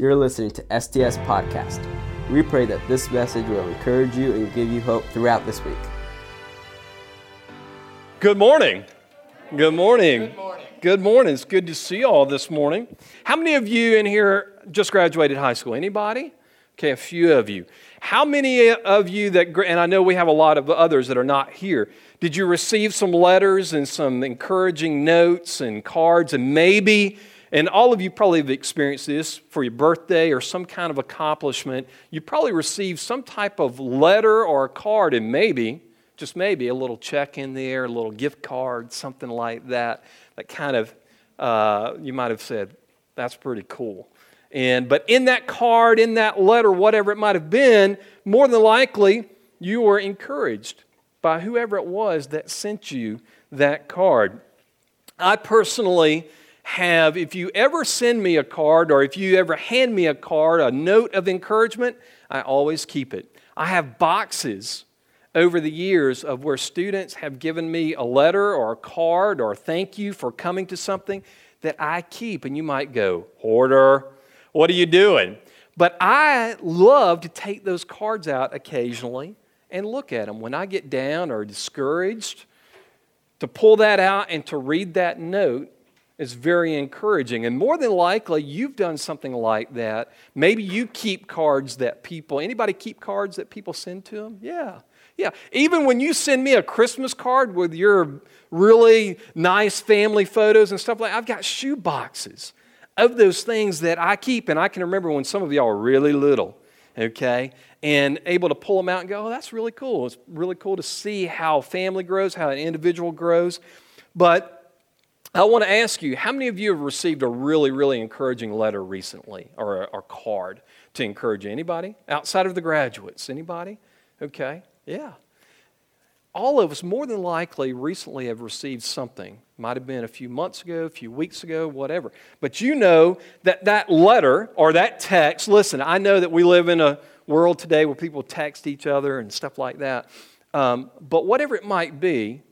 You're listening to STS Podcast. We pray that this message will encourage you and give you hope throughout this week. Good morning. Good morning. Good morning. Good morning. It's good to see you all this morning. How many of you in here just graduated high school? Anybody? Okay, a few of you. How many of you that, and I know we have a lot of others that are not here, did you receive some letters and some encouraging notes and cards and maybe and all of you probably have experienced this for your birthday or some kind of accomplishment. You probably received some type of letter or a card, and maybe, just maybe, a little check in there, a little gift card, something like that. That kind of, uh, you might have said, that's pretty cool. And, but in that card, in that letter, whatever it might have been, more than likely, you were encouraged by whoever it was that sent you that card. I personally have, if you ever send me a card or if you ever hand me a card, a note of encouragement, I always keep it. I have boxes over the years of where students have given me a letter or a card or thank you for coming to something that I keep. And you might go, Hoarder, what are you doing? But I love to take those cards out occasionally and look at them. When I get down or discouraged, to pull that out and to read that note is very encouraging. And more than likely, you've done something like that. Maybe you keep cards that people, anybody keep cards that people send to them? Yeah. Yeah. Even when you send me a Christmas card with your really nice family photos and stuff like I've got shoe boxes of those things that I keep. And I can remember when some of y'all were really little, okay? And able to pull them out and go, oh, that's really cool. It's really cool to see how family grows, how an individual grows. But I want to ask you, how many of you have received a really, really encouraging letter recently or a, or card to encourage? Anybody? Outside of the graduates? Anybody? Okay, yeah. All of us, more than likely, recently have received something. Might have been a few months ago, a few weeks ago, whatever. But you know that that letter or that text, listen, I know that we live in a world today where people text each other and stuff like that. Um, but whatever it might be,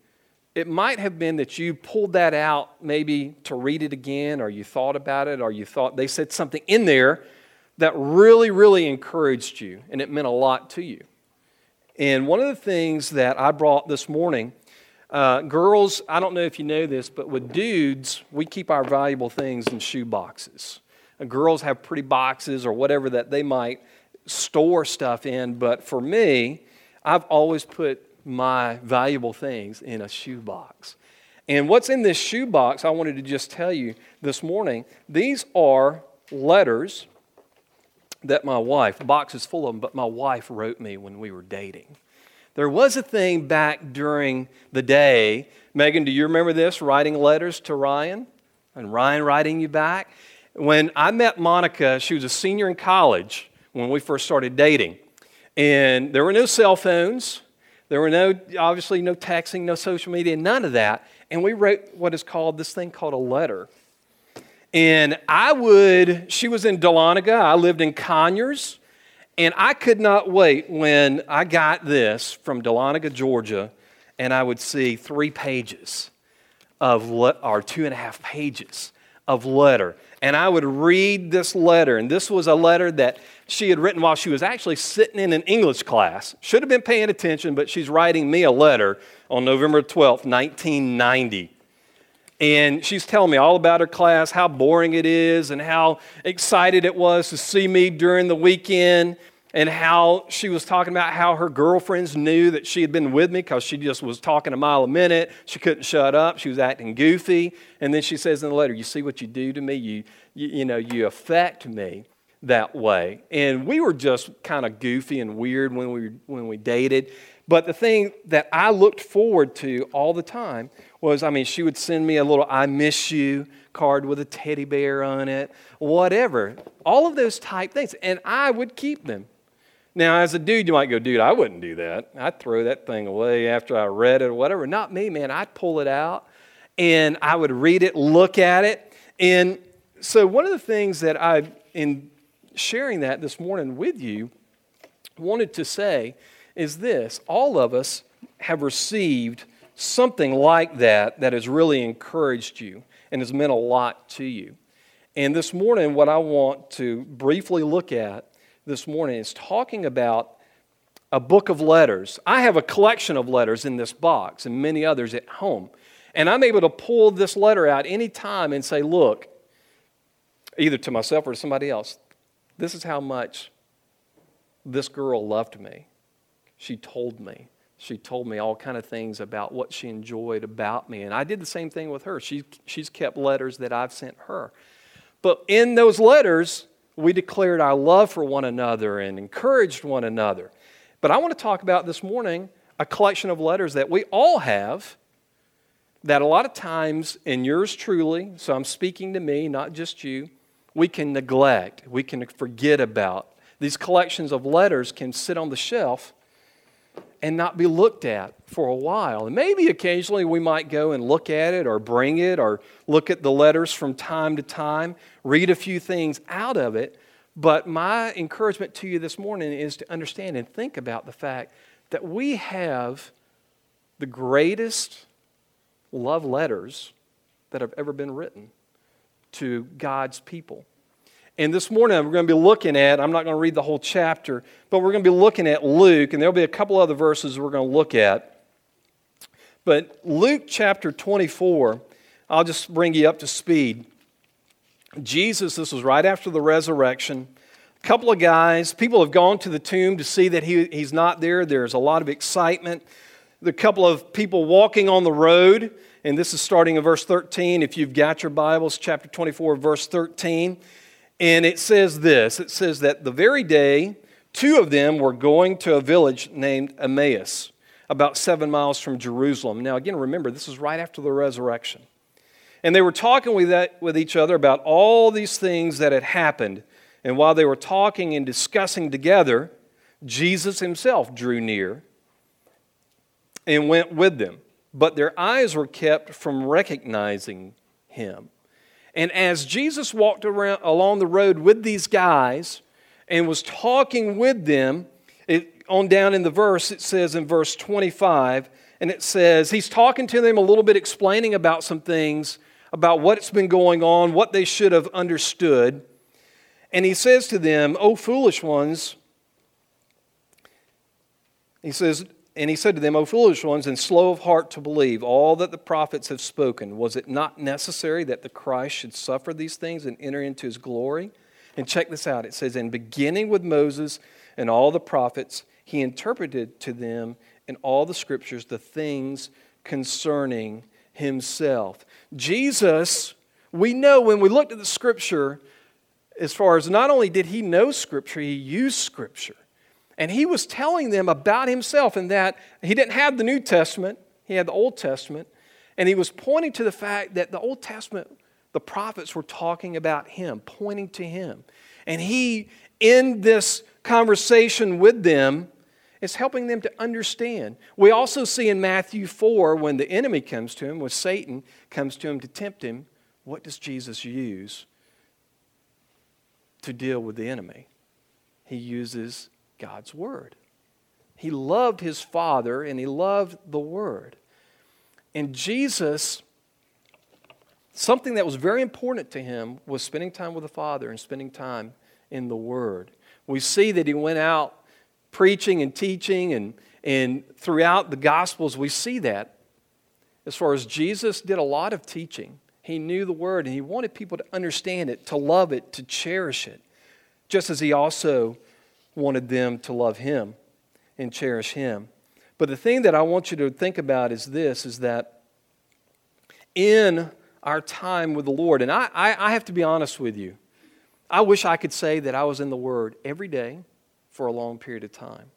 it might have been that you pulled that out maybe to read it again, or you thought about it, or you thought they said something in there that really, really encouraged you, and it meant a lot to you. And one of the things that I brought this morning, uh, girls, I don't know if you know this, but with dudes, we keep our valuable things in shoe boxes. Uh, girls have pretty boxes or whatever that they might store stuff in, but for me, I've always put my valuable things in a shoebox. And what's in this shoebox, I wanted to just tell you this morning. These are letters that my wife, the box is full of them, but my wife wrote me when we were dating. There was a thing back during the day. Megan, do you remember this? Writing letters to Ryan and Ryan writing you back. When I met Monica, she was a senior in college when we first started dating. And there were no cell phones. There were no, obviously, no texting, no social media, none of that. And we wrote what is called this thing called a letter. And I would, she was in Dahlonega, I lived in Conyers, and I could not wait when I got this from Dahlonega, Georgia, and I would see three pages of, le- or two and a half pages of letter. And I would read this letter, and this was a letter that she had written while she was actually sitting in an English class. Should have been paying attention, but she's writing me a letter on November 12th, 1990. And she's telling me all about her class, how boring it is, and how excited it was to see me during the weekend, and how she was talking about how her girlfriends knew that she had been with me because she just was talking a mile a minute. She couldn't shut up. She was acting goofy. And then she says in the letter, You see what you do to me? You, you, you know, you affect me that way. And we were just kind of goofy and weird when we, when we dated. But the thing that I looked forward to all the time was I mean, she would send me a little I miss you card with a teddy bear on it, whatever. All of those type things. And I would keep them. Now, as a dude, you might go, dude, I wouldn't do that. I'd throw that thing away after I read it or whatever. Not me, man. I'd pull it out and I would read it, look at it. And so, one of the things that I, in sharing that this morning with you, wanted to say is this all of us have received something like that that has really encouraged you and has meant a lot to you. And this morning, what I want to briefly look at this morning is talking about a book of letters. I have a collection of letters in this box and many others at home. And I'm able to pull this letter out anytime and say, look, either to myself or to somebody else, this is how much this girl loved me. She told me. She told me all kind of things about what she enjoyed about me. And I did the same thing with her. She, she's kept letters that I've sent her. But in those letters, we declared our love for one another and encouraged one another. But I want to talk about this morning a collection of letters that we all have that a lot of times, in yours truly, so I'm speaking to me, not just you, we can neglect, we can forget about. These collections of letters can sit on the shelf and not be looked at for a while. And maybe occasionally we might go and look at it or bring it or look at the letters from time to time, read a few things out of it. But my encouragement to you this morning is to understand and think about the fact that we have the greatest love letters that have ever been written to God's people. And this morning we're going to be looking at, I'm not going to read the whole chapter, but we're going to be looking at Luke, and there'll be a couple other verses we're going to look at. But Luke chapter 24, I'll just bring you up to speed. Jesus, this was right after the resurrection. A couple of guys, people have gone to the tomb to see that he, he's not there. There's a lot of excitement. The couple of people walking on the road, and this is starting in verse 13. If you've got your Bibles, chapter 24, verse 13. And it says this it says that the very day, two of them were going to a village named Emmaus, about seven miles from Jerusalem. Now, again, remember, this is right after the resurrection. And they were talking with, that, with each other about all these things that had happened. And while they were talking and discussing together, Jesus himself drew near and went with them. But their eyes were kept from recognizing him. And as Jesus walked around along the road with these guys and was talking with them, it, on down in the verse, it says in verse 25, and it says, he's talking to them a little bit, explaining about some things, about what's been going on, what they should have understood. And he says to them, O foolish ones, he says, and he said to them, O foolish ones, and slow of heart to believe all that the prophets have spoken, was it not necessary that the Christ should suffer these things and enter into his glory? And check this out it says, In beginning with Moses and all the prophets, he interpreted to them in all the scriptures the things concerning himself. Jesus, we know when we looked at the scripture, as far as not only did he know scripture, he used scripture. And he was telling them about himself and that he didn't have the New Testament, he had the Old Testament. And he was pointing to the fact that the Old Testament, the prophets were talking about him, pointing to him. And he, in this conversation with them, is helping them to understand. We also see in Matthew 4 when the enemy comes to him, when Satan comes to him to tempt him, what does Jesus use to deal with the enemy? He uses God's Word. He loved his Father and he loved the Word. And Jesus, something that was very important to him was spending time with the Father and spending time in the Word. We see that he went out preaching and teaching, and, and throughout the Gospels, we see that. As far as Jesus did a lot of teaching, he knew the Word and he wanted people to understand it, to love it, to cherish it, just as he also wanted them to love him and cherish him. But the thing that I want you to think about is this is that in our time with the Lord, and I, I, I have to be honest with you, I wish I could say that I was in the Word every day for a long period of time.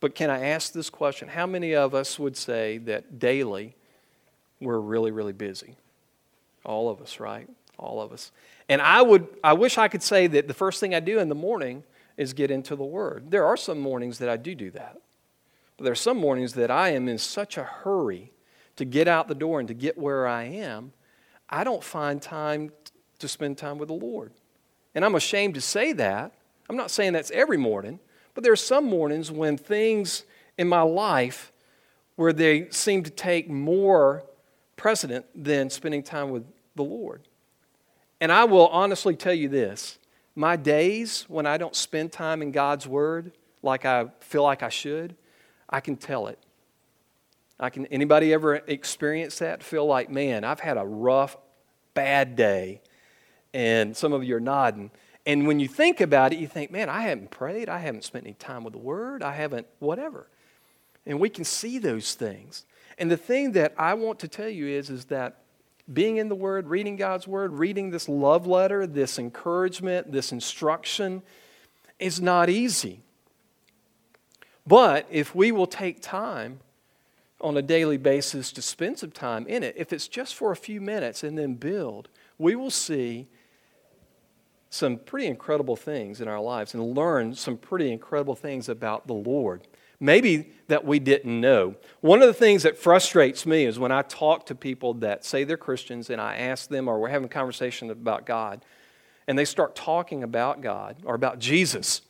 But can I ask this question? How many of us would say that daily we're really, really busy? All of us, right? All of us. And I would I wish I could say that the first thing I do in the morning is get into the Word. There are some mornings that I do do that. But there are some mornings that I am in such a hurry to get out the door and to get where I am, I don't find time to spend time with the Lord. And I'm ashamed to say that. I'm not saying that's every morning, but there are some mornings when things in my life where they seem to take more precedent than spending time with the Lord. And I will honestly tell you this my days when I don't spend time in God's Word like I feel like I should, I can tell it. I can, anybody ever experience that? Feel like, man, I've had a rough, bad day. And some of you are nodding. And when you think about it, you think, man, I haven't prayed. I haven't spent any time with the Word. I haven't, whatever. And we can see those things. And the thing that I want to tell you is, is that being in the Word, reading God's Word, reading this love letter, this encouragement, this instruction is not easy. But if we will take time on a daily basis to spend some time in it, if it's just for a few minutes and then build, we will see some pretty incredible things in our lives and learn some pretty incredible things about the Lord. Maybe that we didn't know. One of the things that frustrates me is when I talk to people that say they're Christians and I ask them, or we're having a conversation about God, and they start talking about God or about Jesus.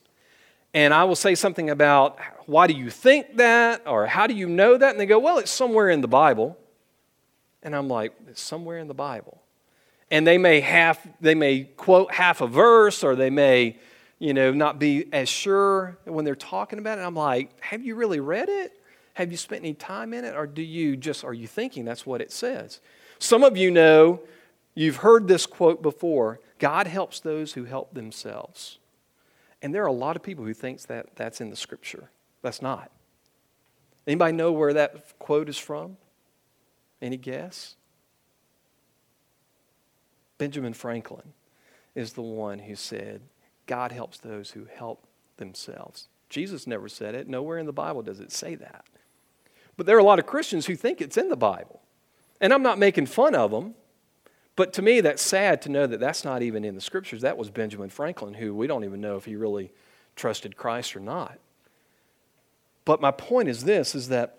And I will say something about, why do you think that? Or how do you know that? And they go, well, it's somewhere in the Bible. And I'm like, it's somewhere in the Bible. And they may half, they may quote half a verse or they may you know, not be as sure when they're talking about it. I'm like, have you really read it? Have you spent any time in it? Or do you just, are you thinking that's what it says? Some of you know, you've heard this quote before God helps those who help themselves. And there are a lot of people who thinks that that's in the scripture. That's not. Anybody know where that quote is from? Any guess? Benjamin Franklin is the one who said, God helps those who help themselves. Jesus never said it. Nowhere in the Bible does it say that. But there are a lot of Christians who think it's in the Bible. And I'm not making fun of them, but to me, that's sad to know that that's not even in the scriptures. That was Benjamin Franklin, who we don't even know if he really trusted Christ or not. But my point is this is that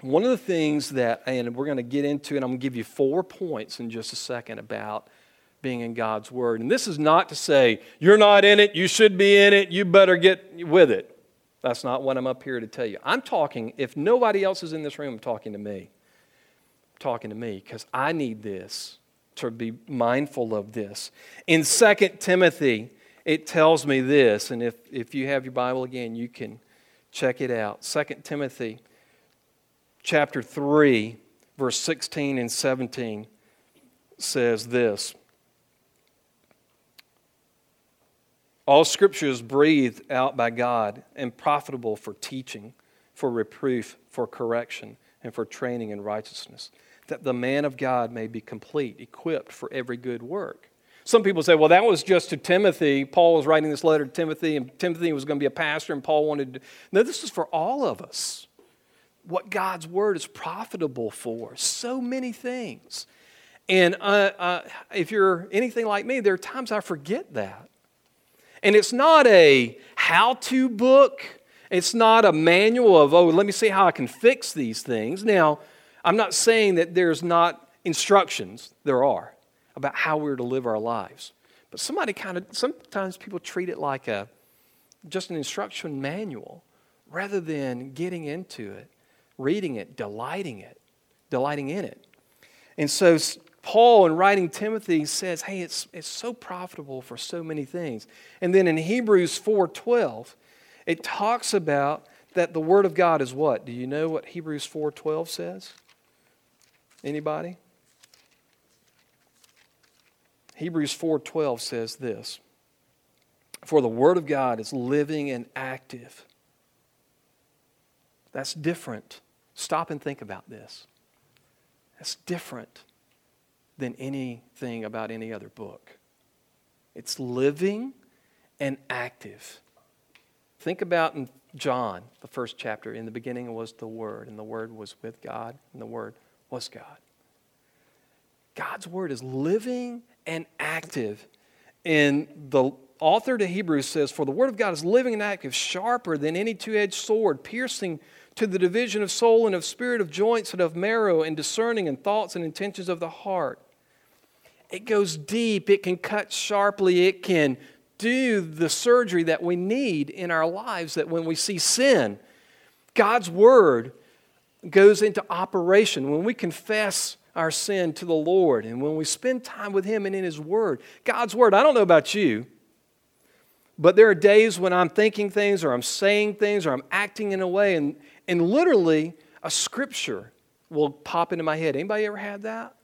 one of the things that, and we're going to get into, and I'm going to give you four points in just a second about being in God's Word. And this is not to say, you're not in it, you should be in it, you better get with it. That's not what I'm up here to tell you. I'm talking, if nobody else is in this room, I'm talking to me. I'm talking to me because I need this to be mindful of this. In 2 Timothy, it tells me this, and if, if you have your Bible again, you can check it out. 2 Timothy chapter 3, verse 16 and 17 says this. All scripture is breathed out by God and profitable for teaching, for reproof, for correction, and for training in righteousness, that the man of God may be complete, equipped for every good work. Some people say, well, that was just to Timothy. Paul was writing this letter to Timothy, and Timothy was going to be a pastor, and Paul wanted to. No, this is for all of us. What God's word is profitable for. So many things. And uh, uh, if you're anything like me, there are times I forget that. And it's not a how to book, it's not a manual of, oh, let me see how I can fix these things. Now, I'm not saying that there's not instructions, there are, about how we're to live our lives. But somebody kind of, sometimes people treat it like a, just an instruction manual rather than getting into it, reading it, delighting it, delighting in it. And so Paul, in writing Timothy, says, hey, it's, it's so profitable for so many things. And then in Hebrews 4.12, it talks about that the Word of God is what? Do you know what Hebrews 4.12 says? Anybody? Hebrews 4.12 says this, For the Word of God is living and active. That's different. Stop and think about this. That's different than anything about any other book. It's living and active. Think about in John, the first chapter. In the beginning was the Word, and the Word was with God, and the Word was God. God's Word is living and active. And the author to Hebrews says, For the Word of God is living and active, sharper than any two edged sword, piercing to the division of soul and of spirit, of joints and of marrow, and discerning in thoughts and intentions of the heart it goes deep, it can cut sharply, it can do the surgery that we need in our lives that when we see sin, God's word goes into operation. When we confess our sin to the Lord and when we spend time with Him and in His Word, God's Word, I don't know about you, but there are days when I'm thinking things or I'm saying things or I'm acting in a way, and, and literally a scripture will pop into my head. Anybody ever had that?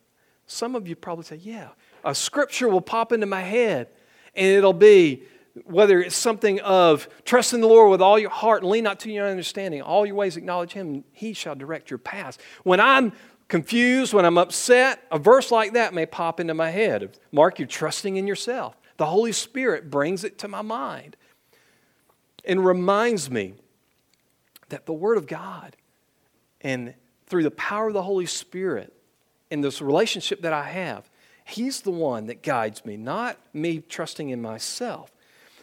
Some of you probably say, Yeah. A scripture will pop into my head, and it'll be whether it's something of trust in the Lord with all your heart and lean not to your understanding, all your ways acknowledge Him, and He shall direct your paths. When I'm confused, when I'm upset, a verse like that may pop into my head. Mark, you're trusting in yourself. The Holy Spirit brings it to my mind and reminds me that the Word of God and through the power of the Holy Spirit and this relationship that I have, He's the one that guides me, not me trusting in myself.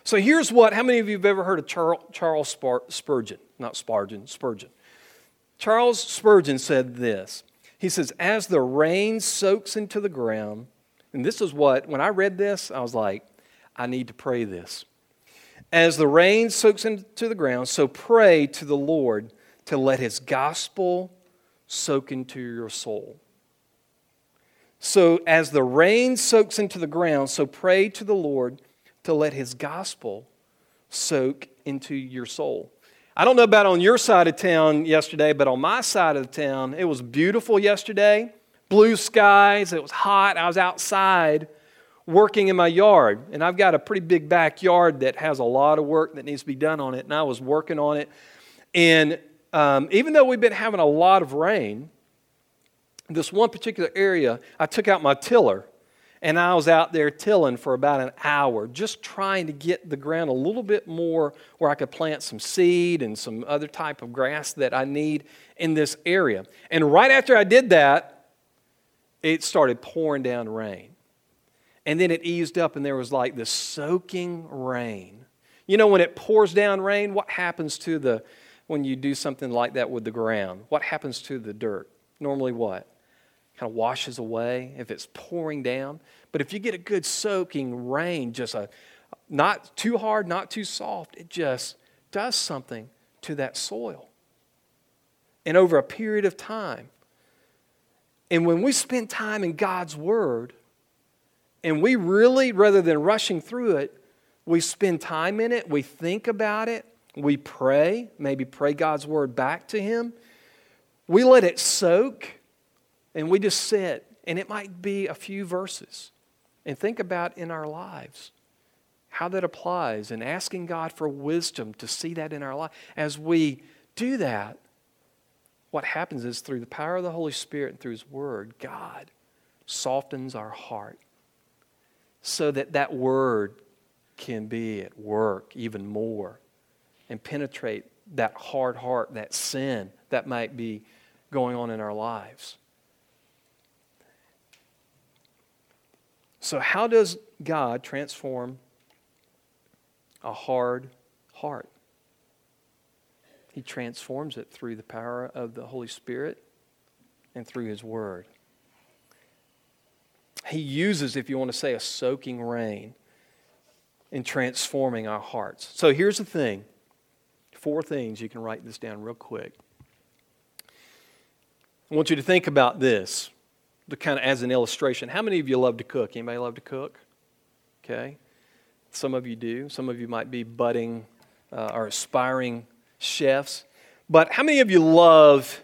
So here's what how many of you have ever heard of Charles Spurgeon? Not Spurgeon, Spurgeon. Charles Spurgeon said this. He says, As the rain soaks into the ground, and this is what, when I read this, I was like, I need to pray this. As the rain soaks into the ground, so pray to the Lord to let his gospel soak into your soul. So, as the rain soaks into the ground, so pray to the Lord to let his gospel soak into your soul. I don't know about on your side of town yesterday, but on my side of the town, it was beautiful yesterday. Blue skies, it was hot. I was outside working in my yard, and I've got a pretty big backyard that has a lot of work that needs to be done on it, and I was working on it. And um, even though we've been having a lot of rain, this one particular area, I took out my tiller and I was out there tilling for about an hour, just trying to get the ground a little bit more where I could plant some seed and some other type of grass that I need in this area. And right after I did that, it started pouring down rain. And then it eased up, and there was like this soaking rain. You know, when it pours down rain, what happens to the, when you do something like that with the ground? What happens to the dirt? Normally, what? Kind of washes away if it's pouring down. But if you get a good soaking rain, just a not too hard, not too soft, it just does something to that soil. And over a period of time. And when we spend time in God's Word, and we really, rather than rushing through it, we spend time in it, we think about it, we pray, maybe pray God's Word back to Him, we let it soak and we just sit, and it might be a few verses, and think about in our lives how that applies and asking God for wisdom to see that in our life. As we do that, what happens is through the power of the Holy Spirit and through His Word, God softens our heart so that that Word can be at work even more and penetrate that hard heart, that sin that might be going on in our lives. So, how does God transform a hard heart? He transforms it through the power of the Holy Spirit and through His Word. He uses, if you want to say, a soaking rain in transforming our hearts. So here's the thing four things. You can write this down real quick. I want you to think about this kind of as an illustration, how many of you love to cook? Anybody love to cook? Okay. Some of you do. Some of you might be budding uh, or aspiring chefs. But how many of you love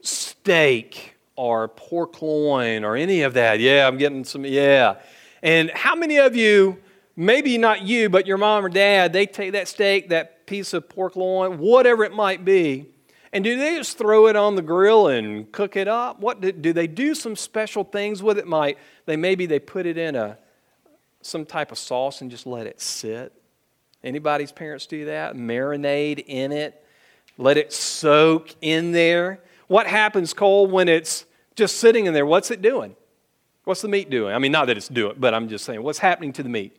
steak or pork loin or any of that? Yeah, I'm getting some, yeah. And how many of you, maybe not you, but your mom or dad, they take that steak, that piece of pork loin, whatever it might be, and do they just throw it on the grill and cook it up? What do, do they do some special things with it? Might they maybe they put it in a some type of sauce and just let it sit? Anybody's parents do that? Marinade in it, let it soak in there. What happens, Cole, when it's just sitting in there? What's it doing? What's the meat doing? I mean, not that it's doing, but I'm just saying, what's happening to the meat?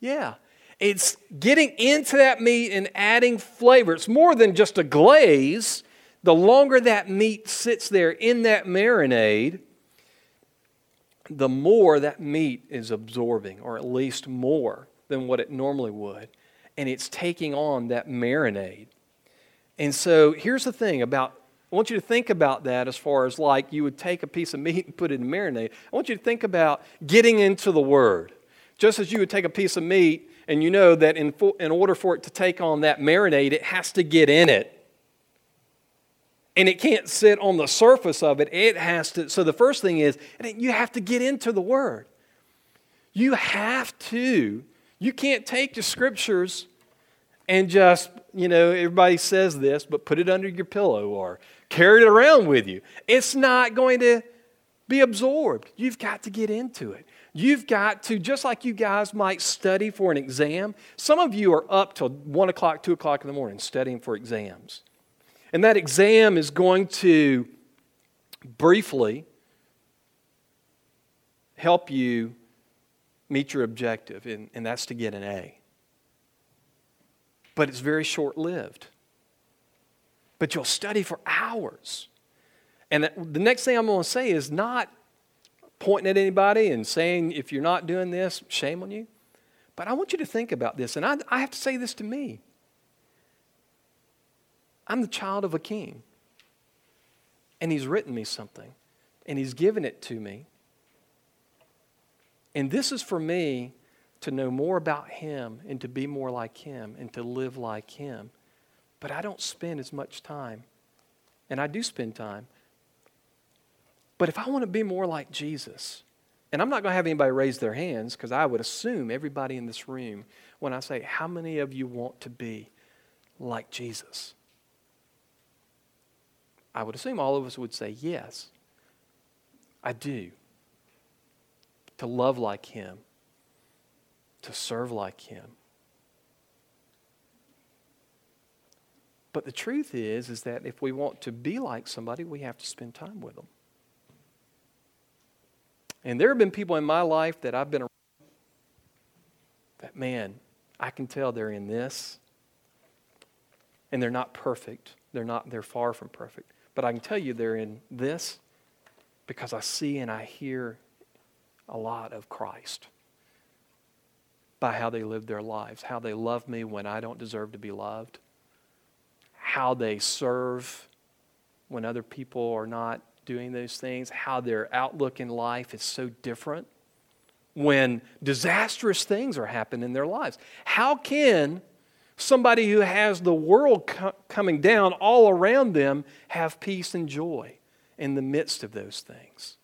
Yeah. It's getting into that meat and adding flavor. It's more than just a glaze. The longer that meat sits there in that marinade, the more that meat is absorbing, or at least more than what it normally would. And it's taking on that marinade. And so here's the thing about I want you to think about that as far as like you would take a piece of meat and put it in marinade. I want you to think about getting into the Word. Just as you would take a piece of meat and you know that in, in order for it to take on that marinade, it has to get in it. And it can't sit on the surface of it. It has to. So the first thing is, you have to get into the Word. You have to. You can't take the scriptures and just, you know, everybody says this, but put it under your pillow or carry it around with you. It's not going to be absorbed. You've got to get into it. You've got to, just like you guys might study for an exam, some of you are up till 1 o'clock, 2 o'clock in the morning studying for exams. And that exam is going to briefly help you meet your objective, and, and that's to get an A. But it's very short lived. But you'll study for hours. And the next thing I'm going to say is not pointing at anybody and saying, if you're not doing this, shame on you. But I want you to think about this, and I, I have to say this to me. I'm the child of a king, and he's written me something, and he's given it to me. And this is for me to know more about him and to be more like him and to live like him. But I don't spend as much time, and I do spend time but if I want to be more like Jesus, and I'm not going to have anybody raise their hands because I would assume everybody in this room, when I say, How many of you want to be like Jesus? I would assume all of us would say, Yes, I do. To love like Him, to serve like Him. But the truth is, is that if we want to be like somebody, we have to spend time with them. And there have been people in my life that I've been around that, man, I can tell they're in this. And they're not perfect. They're not, they're far from perfect. But I can tell you they're in this because I see and I hear a lot of Christ by how they live their lives, how they love me when I don't deserve to be loved, how they serve when other people are not doing those things, how their outlook in life is so different when disastrous things are happening in their lives. How can somebody who has the world co- coming down all around them have peace and joy in the midst of those things?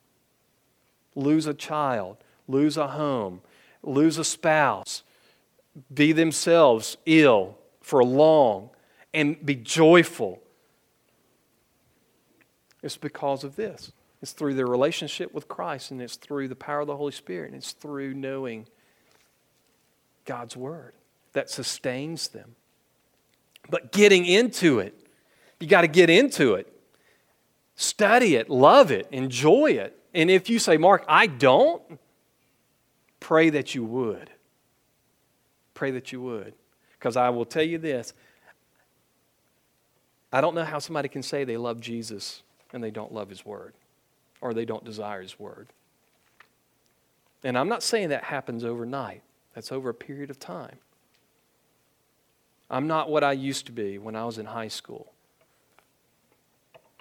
Lose a child, lose a home, lose a spouse, be themselves ill for long, and be joyful it's because of this. It's through their relationship with Christ, and it's through the power of the Holy Spirit, and it's through knowing God's Word that sustains them. But getting into it, you got to get into it. Study it, love it, enjoy it. And if you say, Mark, I don't, pray that you would. Pray that you would. Because I will tell you this I don't know how somebody can say they love Jesus and they don't love His Word or they don't desire His Word. And I'm not saying that happens overnight, that's over a period of time. I'm not what I used to be when I was in high school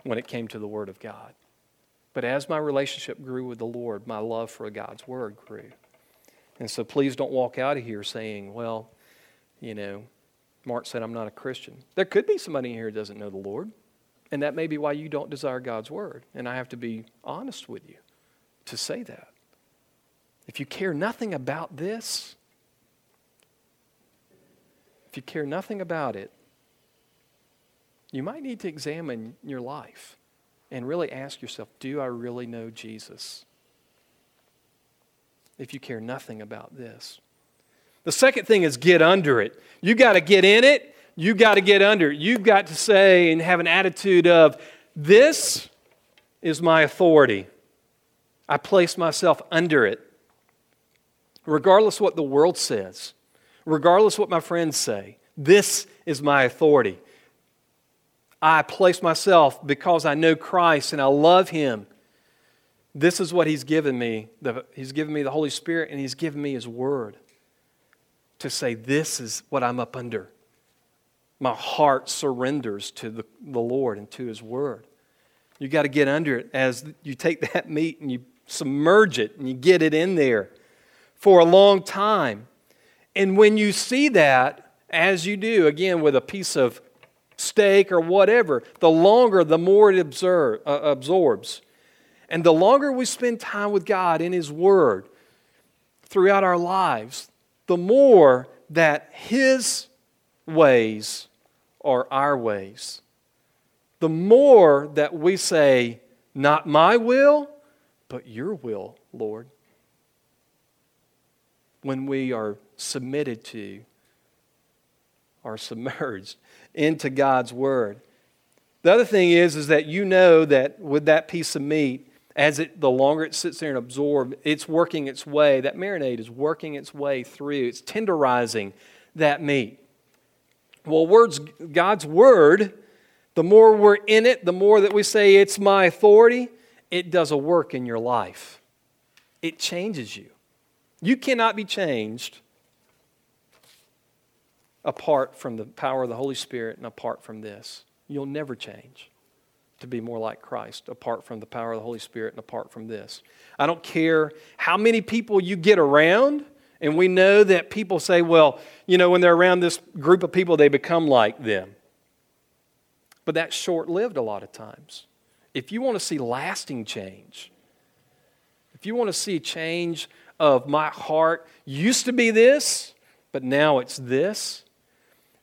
when it came to the Word of God. But as my relationship grew with the Lord, my love for God's Word grew. And so please don't walk out of here saying, well, you know, Mark said I'm not a Christian. There could be somebody here who doesn't know the Lord. And that may be why you don't desire God's word. And I have to be honest with you to say that. If you care nothing about this, if you care nothing about it, you might need to examine your life and really ask yourself do I really know Jesus? If you care nothing about this. The second thing is get under it. You got to get in it you got to get under. You've got to say and have an attitude of, This is my authority. I place myself under it. Regardless what the world says, regardless what my friends say, this is my authority. I place myself because I know Christ and I love Him. This is what He's given me. He's given me the Holy Spirit and He's given me His Word to say, This is what I'm up under my heart surrenders to the, the Lord and to His Word. You got to get under it as you take that meat and you submerge it and you get it in there for a long time. And when you see that, as you do, again, with a piece of steak or whatever, the longer, the more it absorb, uh, absorbs. And the longer we spend time with God in His Word throughout our lives, the more that His ways are our ways. The more that we say, Not my will, but your will, Lord. When we are submitted to, are submerged into God's Word. The other thing is, is that you know that with that piece of meat, as it the longer it sits there and absorbs, it's working its way. That marinade is working its way through. It's tenderizing that meat. Well, words, God's word, the more we're in it, the more that we say it's my authority, it does a work in your life. It changes you. You cannot be changed apart from the power of the Holy Spirit and apart from this. You'll never change to be more like Christ apart from the power of the Holy Spirit and apart from this. I don't care how many people you get around, and we know that people say, well, you know, when they're around this group of people, they become like them. But that's short lived a lot of times. If you want to see lasting change, if you want to see change of my heart used to be this, but now it's this,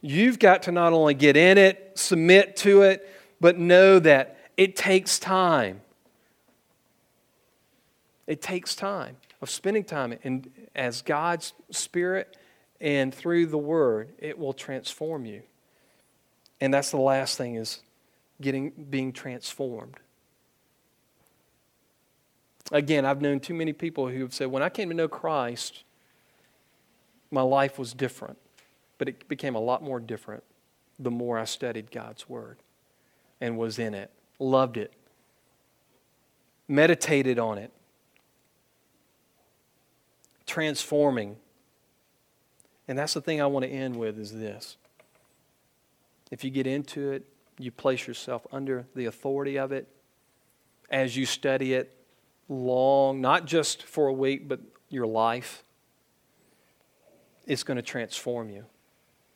you've got to not only get in it, submit to it, but know that it takes time. It takes time of spending time and as God's Spirit and through the Word, it will transform you. And that's the last thing is getting being transformed. Again, I've known too many people who have said, when I came to know Christ, my life was different. But it became a lot more different the more I studied God's Word and was in it, loved it, meditated on it, transforming. And that's the thing I want to end with is this. If you get into it, you place yourself under the authority of it as you study it long, not just for a week, but your life. It's going to transform you.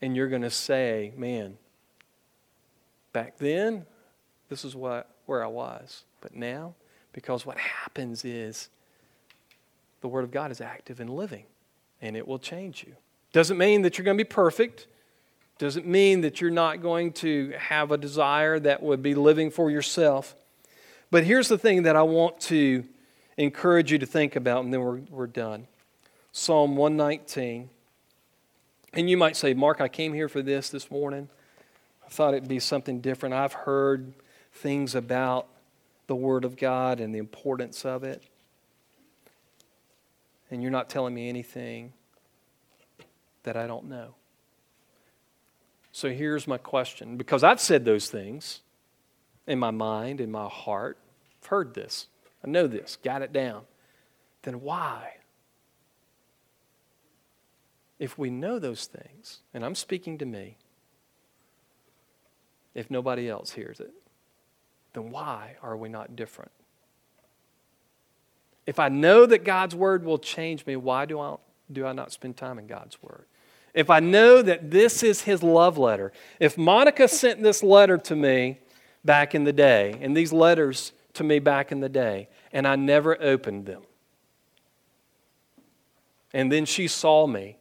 And you're going to say, man, back then, this is what, where I was. But now, because what happens is the Word of God is active and living, and it will change you. Doesn't mean that you're going to be perfect. Doesn't mean that you're not going to have a desire that would be living for yourself. But here's the thing that I want to encourage you to think about, and then we're, we're done Psalm 119. And you might say, Mark, I came here for this this morning. I thought it'd be something different. I've heard things about the Word of God and the importance of it. And you're not telling me anything that I don't know. So here's my question because I've said those things in my mind, in my heart. I've heard this. I know this, got it down. Then why? If we know those things, and I'm speaking to me, if nobody else hears it, then why are we not different? If I know that God's word will change me, why do I, do I not spend time in God's word? If I know that this is his love letter, if Monica sent this letter to me back in the day, and these letters to me back in the day, and I never opened them, and then she saw me,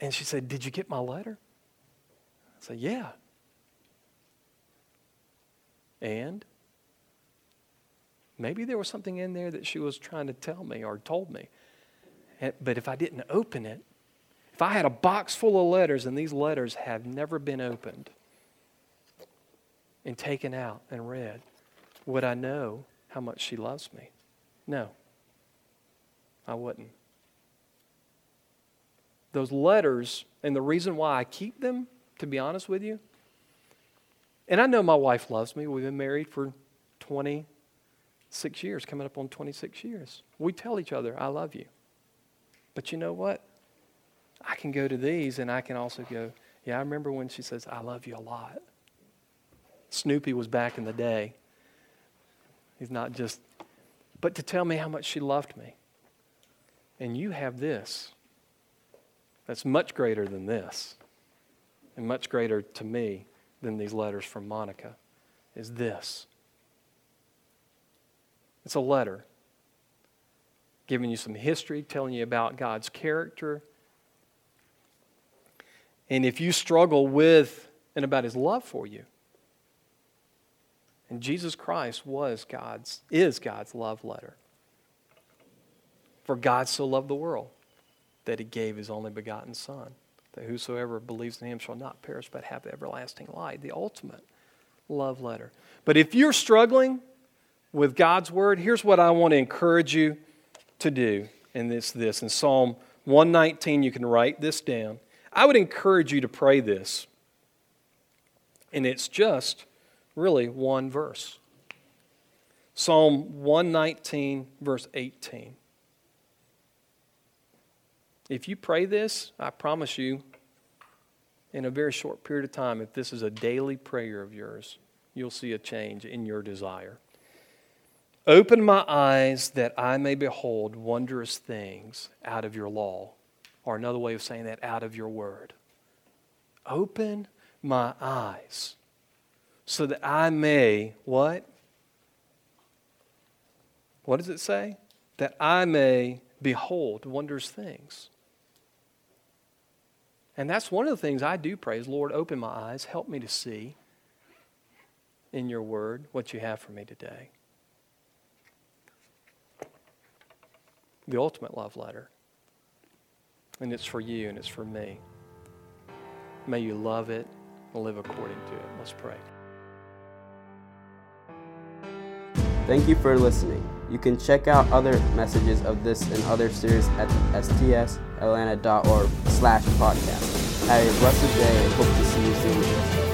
and she said, Did you get my letter? I said, Yeah. And maybe there was something in there that she was trying to tell me or told me. But if I didn't open it, if I had a box full of letters and these letters have never been opened and taken out and read, would I know how much she loves me? No, I wouldn't. Those letters, and the reason why I keep them, to be honest with you, and I know my wife loves me. We've been married for 26 years, coming up on 26 years. We tell each other, I love you. But you know what? I can go to these and I can also go, yeah, I remember when she says, I love you a lot. Snoopy was back in the day. He's not just, but to tell me how much she loved me. And you have this that's much greater than this, and much greater to me than these letters from Monica, is this. It's a letter giving you some history, telling you about God's character. And if you struggle with and about his love for you, and Jesus Christ was God's, is God's love letter. For God so loved the world that he gave his only begotten Son, that whosoever believes in him shall not perish but have everlasting life. The ultimate love letter. But if you're struggling with God's word, here's what I want to encourage you to do. And it's this. In Psalm 119, you can write this down. I would encourage you to pray this. And it's just really one verse. Psalm 119, verse 18. If you pray this, I promise you, in a very short period of time, if this is a daily prayer of yours, you'll see a change in your desire. Open my eyes that I may behold wondrous things out of your law. Or another way of saying that, out of your word. Open my eyes so that I may, what? What does it say? That I may behold wondrous things. And that's one of the things I do pray is, Lord, open my eyes, help me to see in your word what you have for me today. The ultimate love letter. And it's for you and it's for me. May you love it and live according to it. Let's pray. Thank you for listening. You can check out other messages of this and other series at stsatlanta.org slash podcast. Have a blessed day and hope to see you soon.